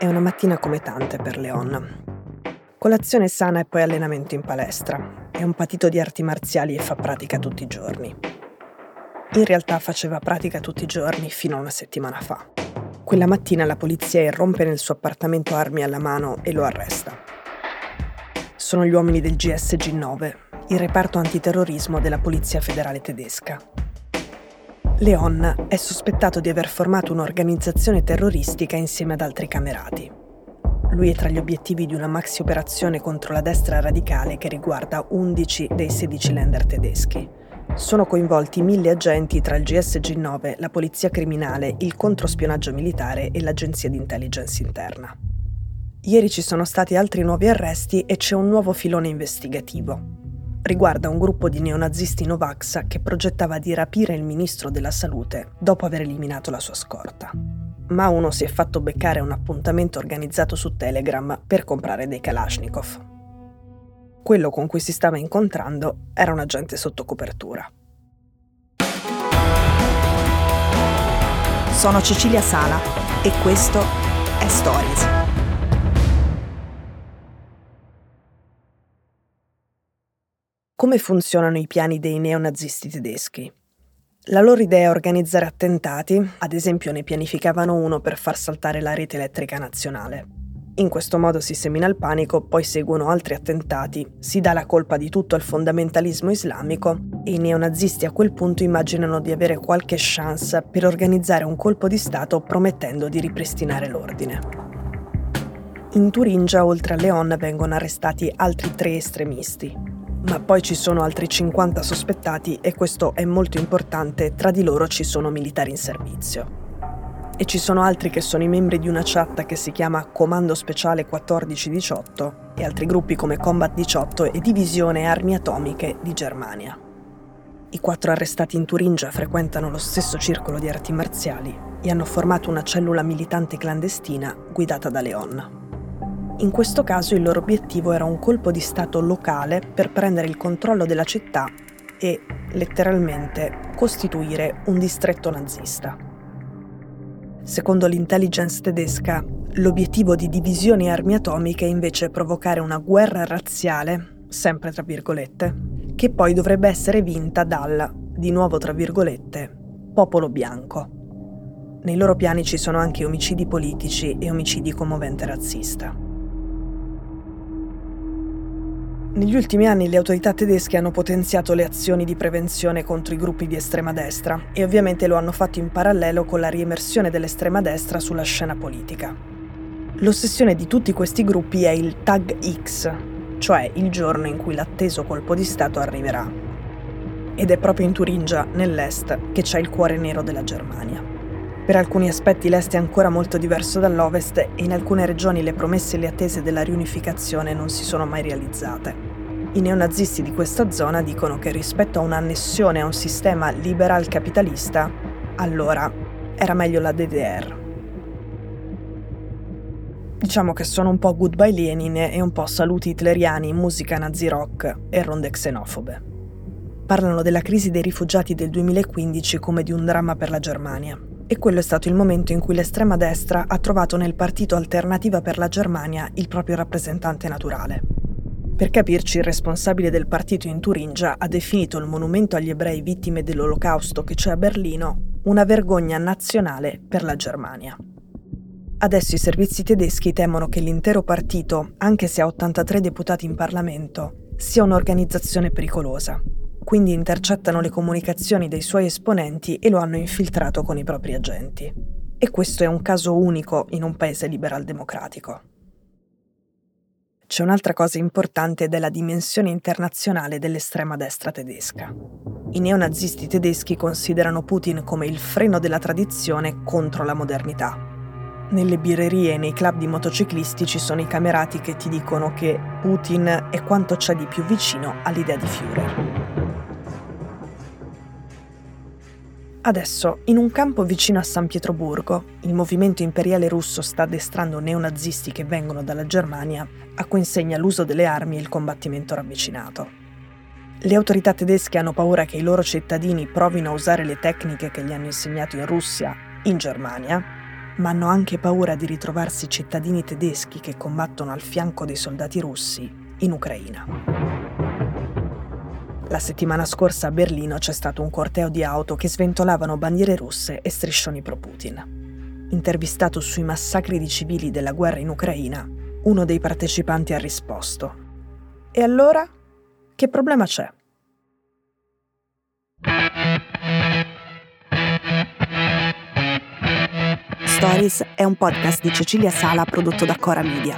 È una mattina come tante per Leon. Colazione sana e poi allenamento in palestra. È un patito di arti marziali e fa pratica tutti i giorni. In realtà faceva pratica tutti i giorni fino a una settimana fa. Quella mattina la polizia irrompe nel suo appartamento armi alla mano e lo arresta. Sono gli uomini del GSG 9, il reparto antiterrorismo della Polizia Federale Tedesca. Leon è sospettato di aver formato un'organizzazione terroristica insieme ad altri camerati. Lui è tra gli obiettivi di una maxi operazione contro la destra radicale che riguarda 11 dei 16 lender tedeschi. Sono coinvolti mille agenti tra il GSG-9, la polizia criminale, il controspionaggio militare e l'agenzia di intelligence interna. Ieri ci sono stati altri nuovi arresti e c'è un nuovo filone investigativo riguarda un gruppo di neonazisti Novax che progettava di rapire il ministro della salute dopo aver eliminato la sua scorta. Ma uno si è fatto beccare un appuntamento organizzato su Telegram per comprare dei Kalashnikov. Quello con cui si stava incontrando era un agente sotto copertura. Sono Cecilia Sala e questo è Stories. Come funzionano i piani dei neonazisti tedeschi? La loro idea è organizzare attentati, ad esempio ne pianificavano uno per far saltare la rete elettrica nazionale. In questo modo si semina il panico, poi seguono altri attentati, si dà la colpa di tutto al fondamentalismo islamico e i neonazisti a quel punto immaginano di avere qualche chance per organizzare un colpo di Stato promettendo di ripristinare l'ordine. In Turingia, oltre a Leon, vengono arrestati altri tre estremisti, ma poi ci sono altri 50 sospettati e questo è molto importante, tra di loro ci sono militari in servizio. E ci sono altri che sono i membri di una chat che si chiama Comando Speciale 1418 e altri gruppi come Combat 18 e Divisione Armi Atomiche di Germania. I quattro arrestati in Turingia frequentano lo stesso circolo di arti marziali e hanno formato una cellula militante clandestina guidata da Leon. In questo caso il loro obiettivo era un colpo di Stato locale per prendere il controllo della città e, letteralmente, costituire un distretto nazista. Secondo l'intelligence tedesca, l'obiettivo di divisioni armi atomiche è invece provocare una guerra razziale, sempre tra virgolette, che poi dovrebbe essere vinta dal, di nuovo tra virgolette, popolo bianco. Nei loro piani ci sono anche omicidi politici e omicidi con movente razzista. Negli ultimi anni le autorità tedesche hanno potenziato le azioni di prevenzione contro i gruppi di estrema destra e ovviamente lo hanno fatto in parallelo con la riemersione dell'estrema destra sulla scena politica. L'ossessione di tutti questi gruppi è il Tag X, cioè il giorno in cui l'atteso colpo di Stato arriverà. Ed è proprio in Turingia, nell'est, che c'è il cuore nero della Germania. Per alcuni aspetti l'est è ancora molto diverso dall'ovest e in alcune regioni le promesse e le attese della riunificazione non si sono mai realizzate. I neonazisti di questa zona dicono che rispetto a un'annessione a un sistema liberal capitalista, allora era meglio la DDR. Diciamo che sono un po' goodbye Lenin e un po' saluti hitleriani, musica nazi rock e ronde xenofobe. Parlano della crisi dei rifugiati del 2015 come di un dramma per la Germania e quello è stato il momento in cui l'estrema destra ha trovato nel partito Alternativa per la Germania il proprio rappresentante naturale. Per capirci, il responsabile del partito in Turingia ha definito il monumento agli ebrei vittime dell'olocausto che c'è a Berlino una vergogna nazionale per la Germania. Adesso i servizi tedeschi temono che l'intero partito, anche se ha 83 deputati in Parlamento, sia un'organizzazione pericolosa quindi intercettano le comunicazioni dei suoi esponenti e lo hanno infiltrato con i propri agenti. E questo è un caso unico in un paese liberal democratico. C'è un'altra cosa importante ed è la dimensione internazionale dell'estrema destra tedesca. I neonazisti tedeschi considerano Putin come il freno della tradizione contro la modernità. Nelle birrerie e nei club di motociclisti ci sono i camerati che ti dicono che Putin è quanto c'è di più vicino all'idea di Führer. Adesso, in un campo vicino a San Pietroburgo, il movimento imperiale russo sta addestrando neonazisti che vengono dalla Germania, a cui insegna l'uso delle armi e il combattimento ravvicinato. Le autorità tedesche hanno paura che i loro cittadini provino a usare le tecniche che gli hanno insegnato in Russia, in Germania, ma hanno anche paura di ritrovarsi cittadini tedeschi che combattono al fianco dei soldati russi in Ucraina. La settimana scorsa a Berlino c'è stato un corteo di auto che sventolavano bandiere russe e striscioni pro Putin. Intervistato sui massacri di civili della guerra in Ucraina, uno dei partecipanti ha risposto. E allora? Che problema c'è? Stories è un podcast di Cecilia Sala prodotto da Cora Media.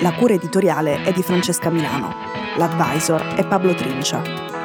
La cura editoriale è di Francesca Milano. L'advisor è Pablo Trincia.